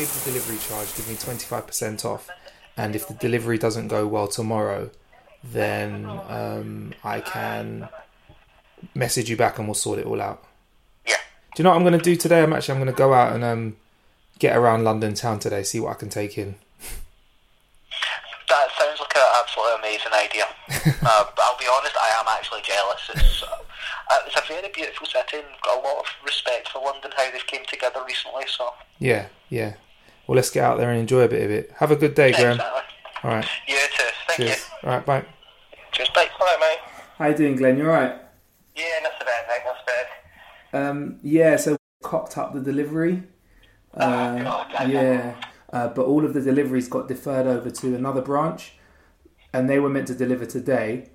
waive the delivery charge, give me 25% off. And if the delivery doesn't go well tomorrow, then um, I can message you back and we'll sort it all out. Yeah. Do you know what I'm going to do today? I'm actually I'm going to go out and um, get around London town today, see what I can take in. That sounds like an absolutely amazing idea. uh, but I'll be honest, I am actually jealous. It's, uh, it's a very beautiful city and got a lot of respect for London, how they've came together recently. So Yeah, yeah. Well, let's get out there and enjoy a bit of it. Have a good day, Graham. exactly. All right. You too. Thank Cheers. you. All right, bye. Cheers. Bye. Bye, mate. How you doing, Glenn? You all right? Yeah, not so bad, mate. Not so bad. Um, yeah, so we cocked up the delivery. Uh, God, yeah, uh, but all of the deliveries got deferred over to another branch, and they were meant to deliver today,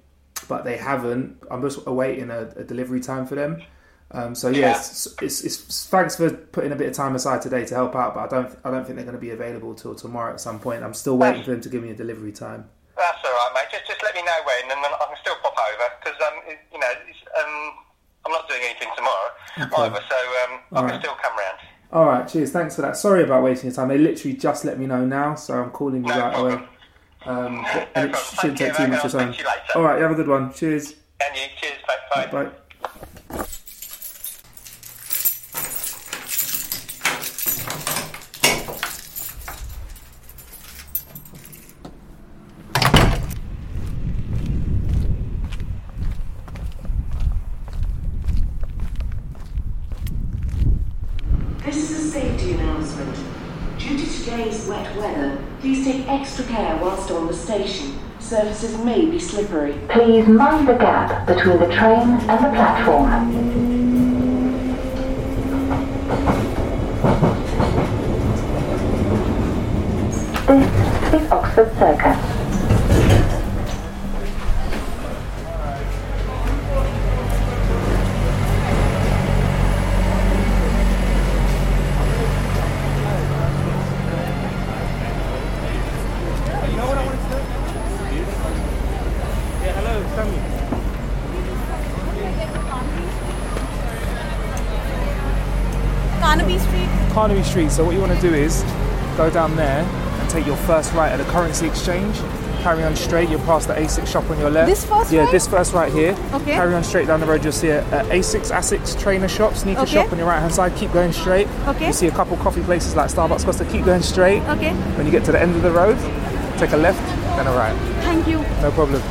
but they haven't. I'm just awaiting a, a delivery time for them. Um, so Yeah. yes, it's, it's, it's thanks for putting a bit of time aside today to help out, but I don't I don't think they're going to be available till tomorrow at some point. I'm still waiting for them to give me a delivery time. That's all right, mate. Just, just let me know when, and then I can still pop over because um, it- you know, it's, um, I'm not doing anything tomorrow either, so um, I can still come round. All right, cheers. Thanks for that. Sorry about wasting your time. They literally just let me know now, so I'm calling you No right away. Um, and it shouldn't take too much of time. speak to you later. All right, you have a good one. Cheers. And you, cheers, bye. bye. Bye. This is a safety announcement. Due to please take extra care whilst on the station. Surfaces may be slippery. Please mind the gap between the train and the platform. This is Oxford Circus. Yeah, hello, Sammy. Carnaby Carnaby Street. So what you want to do is go down there and take your first right at the currency exchange. Carry on straight. You'll pass the Asics shop on your left. This first Yeah, right? this first right here. Okay. Carry on straight down the road. You'll see a, a A6 Asics trainer shop, sneaker Okay. shop on your right hand side. Keep going straight. Okay. You see a couple coffee places like Starbucks. Costa. Keep going straight. Okay. When you get to the end of the road, take a left, then a right. Thank you. No problem.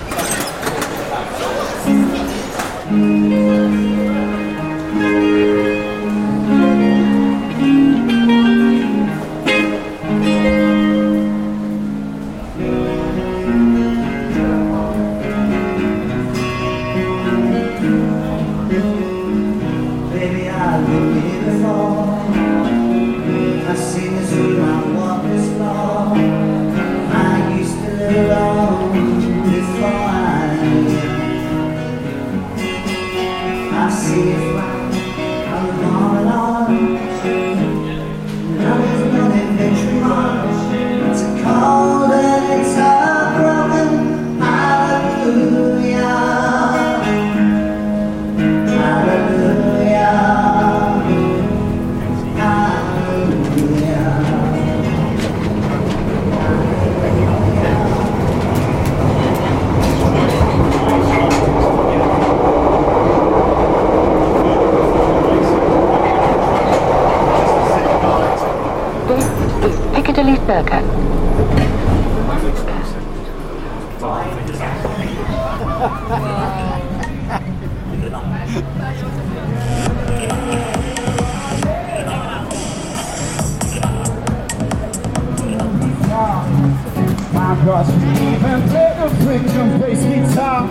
Brother even played the freaking bass guitar.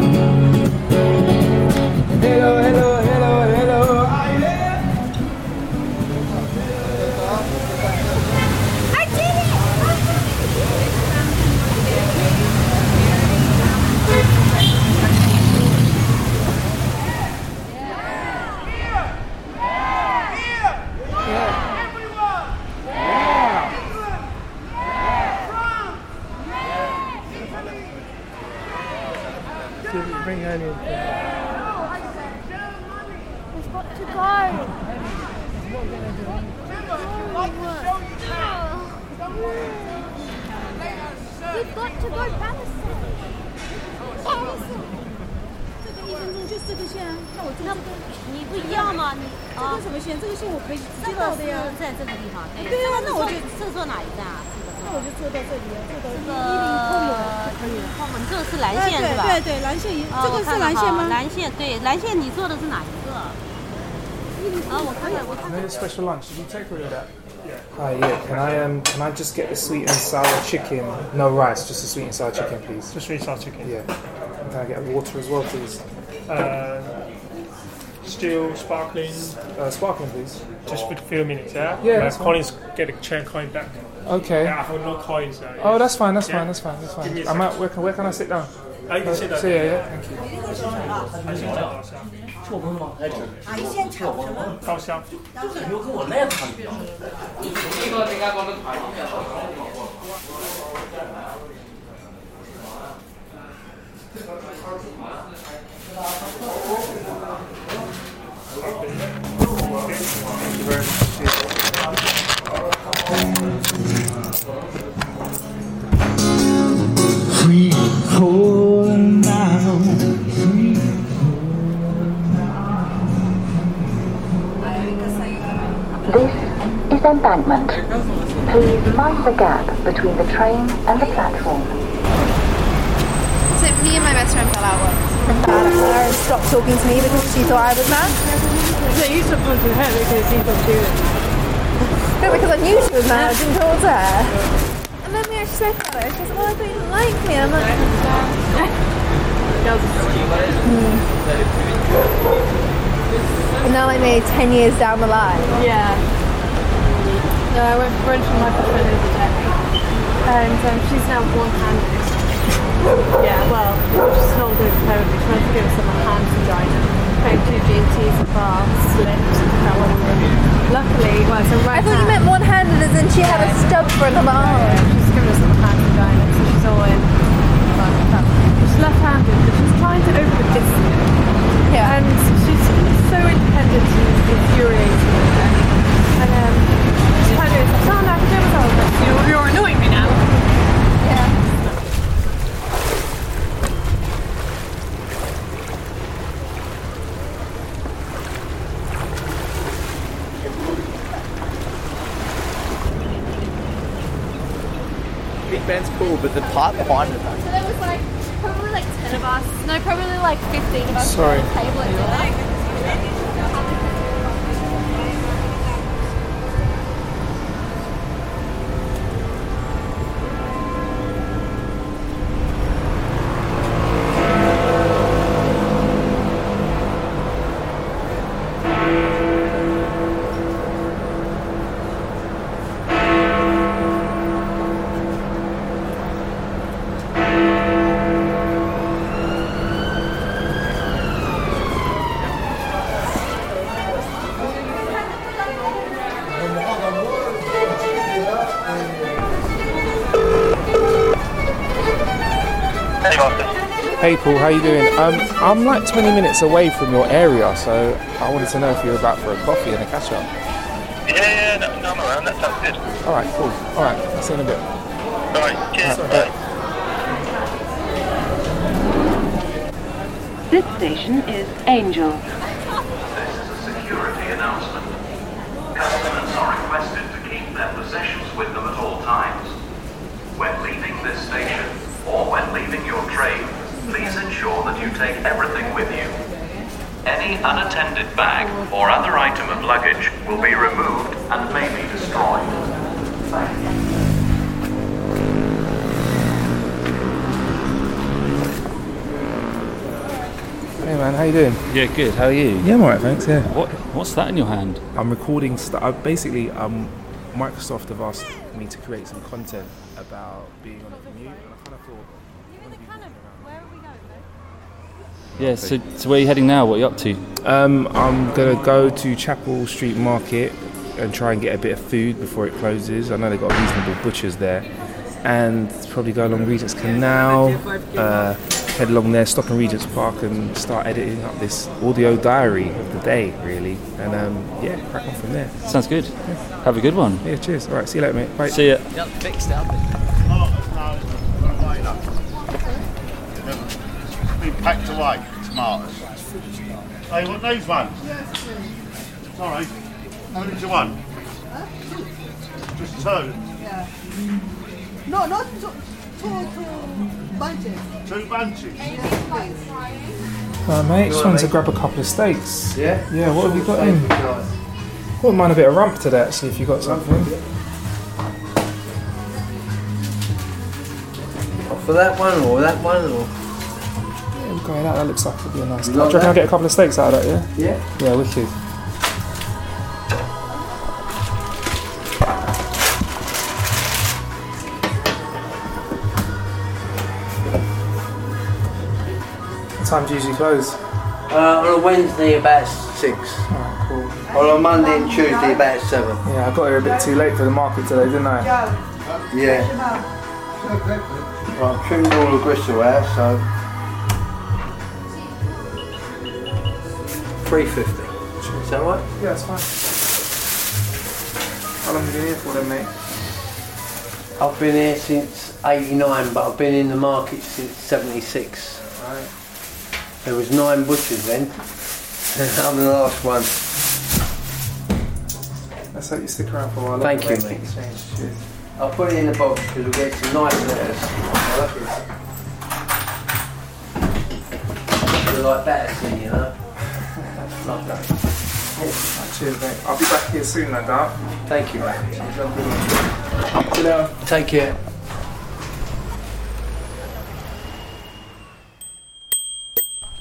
Hello, hello, hello. In. We've got to go. We've got to go Palestine. Palestine. 这个一分钟就这个线啊，那我坐这个，你不一样吗？你这个什么线？这个线我可以直接到的呀。在这个地方。对啊，那我就这坐哪一站啊？那我就坐到这里，坐到一这一零空个就可以了。后门，这个是蓝线哎是吧？对对对，蓝线一，哦这个是蓝线吗？蓝线对，蓝线你坐的是哪一个？啊，我看看，我看看。 No special lunch. Did you take all of that? Hi, yeah. Can I um can I just get the sweet and sour chicken? No rice, just a sweet and sour chicken, please. Just sweet sour chicken. Yeah. And can I get water as well, please? Uh, still sparkling. Uh, sparkling, please. Just for a few minutes, yeah? Yeah, My that's fine. Collins get a chair coin back. Okay. Yeah, I have no coins. Uh, Oh, that's fine. That's Yeah. fine. That's fine. That's Give me fine. a I'm out. Where can where can I sit down? Oh, you can sit down. So yeah, yeah. Thank you. 啊，你现场什么？烧香。有跟我那场比。 Free falling now, free This is embankment. Please mind the gap between the train and the platform. So me and my best friend fell out once. Mad at her and stopped talking to me because she thought I was mad. So you stopped talking to her because you thought she was. No, because I knew she was mad. I didn't to her. And then we actually spoke about it. She was like, well, I thought you didn't like me. I'm like, and now like maybe 10 years down the line. Yeah. No, I went for brunch with my best friend day. And um, she's now one-handed. Yeah, well, she's not good apparently. She wants to give us a hand vagina. Playing two GTs and bars, slipped, that one. Luckily, well, it's a right I thought you meant one-handed as in she had a stub for an arm. She's given us some so she's all in. She's left-handed, but she's trying to open the distance. Yeah. And she's so independent and infuriating. And um, she's trying to do this. Oh, no, I can do it myself. But you're, you're annoying me now. Yeah. Big Ben's cool, but the part behind it. So there was like probably like 10 of us. No, probably like 15 of us Sorry. at the table at Hey Paul, how are you doing? Um, I'm like 20 minutes away from your area, so I wanted to know if you're about for a coffee and a catch up. Yeah, yeah, no, no, I'm around. That sounds good. All right, cool. All right, I'll see you in a bit. All right, cheers. All Bye. right. This station is Angel. security announcement. Customers are requested to keep their possessions with them at all times. When leaving this station, or when leaving your train, please ensure that you take everything with you. Any unattended bag or other item of luggage will be removed and may be destroyed. Thank you. Hey man, how you doing? Yeah, good. How are you? Yeah, I'm alright, thanks. Yeah. What What's that in your hand? I'm recording stuff. Basically, um, Microsoft have asked me to create some content about being on a commute, and I kind of thought. Yeah. So, so where are you heading now? What are you up to? Um, I'm gonna go to Chapel Street Market and try and get a bit of food before it closes. I know they've got reasonable butchers there, and probably go along Regent's Canal, uh, head along there, stop in Regent's Park, and start editing up this audio diary of the day, really. And um, yeah, crack on from there. Sounds good. Have a good one. Yeah, cheers. All right, see you later, mate. Bye. See ya. Yep, fixed out. Been packed away, tomatoes. Hey, want these ones? Sorry, how many do you want? Just two. Yeah. No, not two, two, two bunches. Two bunches. Uh, mate, just wanted to grab a couple of steaks. Yeah? Yeah, what have you got in? Wouldn't mind a bit of rump today, actually, if you got something. For that one or that one or? Yeah, we'll go with that. Looks like it'd be a nice. Do you reckon I'll get a couple of steaks out of that, yeah? Yeah. Yeah, wicked. What time do you usually close? Uh, on a Wednesday about six. Alright, cool. On a Monday and Tuesday about seven. Yeah, I got here a bit too late for the market today, didn't I? Yeah. Well, I've trimmed all the gristle out, so three fifty. Is that right? Yeah, that's fine. How long have you been here for then, mate? I've been here since '89, but I've been in the market since '76. Right. There was nine butchers then. I'm the last one. Let's hope you stick around for a while. Thank you, mate. Cheers. I'll put it in the box because we'll get some nice letters. I like it. Like that, you know? Love that. Cheers, mate. I'll be back here soon, no doubt. Thank you, mate. Chill out. Take care.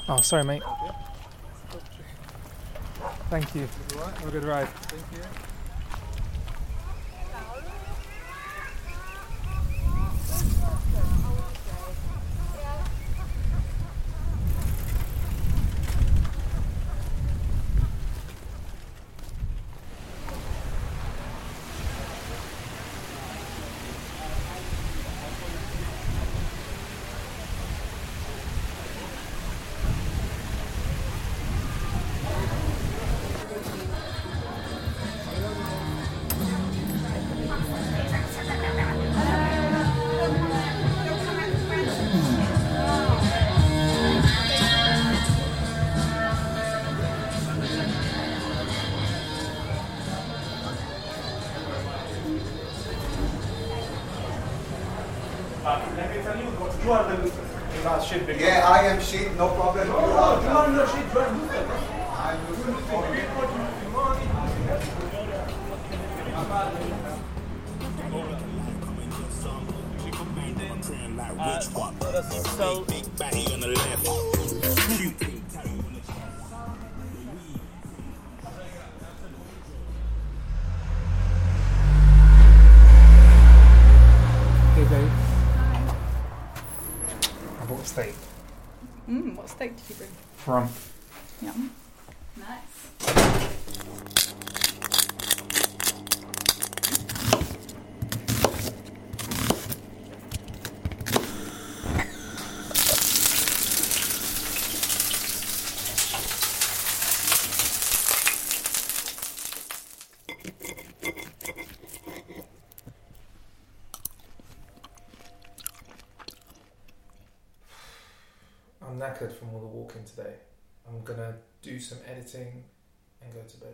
Oh, sorry, mate. Thank you. Have a good ride. Thank you. Yeah, I am shit, no problem. What steak did? From. Yum. Nice. I'm knackered from all the walking today. I'm gonna do some editing and go to bed.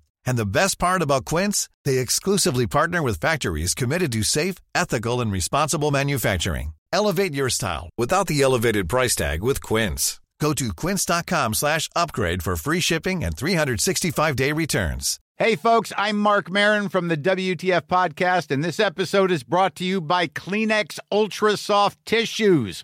And the best part about Quince, they exclusively partner with factories committed to safe, ethical, and responsible manufacturing. Elevate your style without the elevated price tag with Quince. Go to quince.com slash upgrade for free shipping and 365-day returns. Hey, folks, I'm Marc Maron from the WTF Podcast, and this episode is brought to you by Kleenex Ultra Soft Tissues,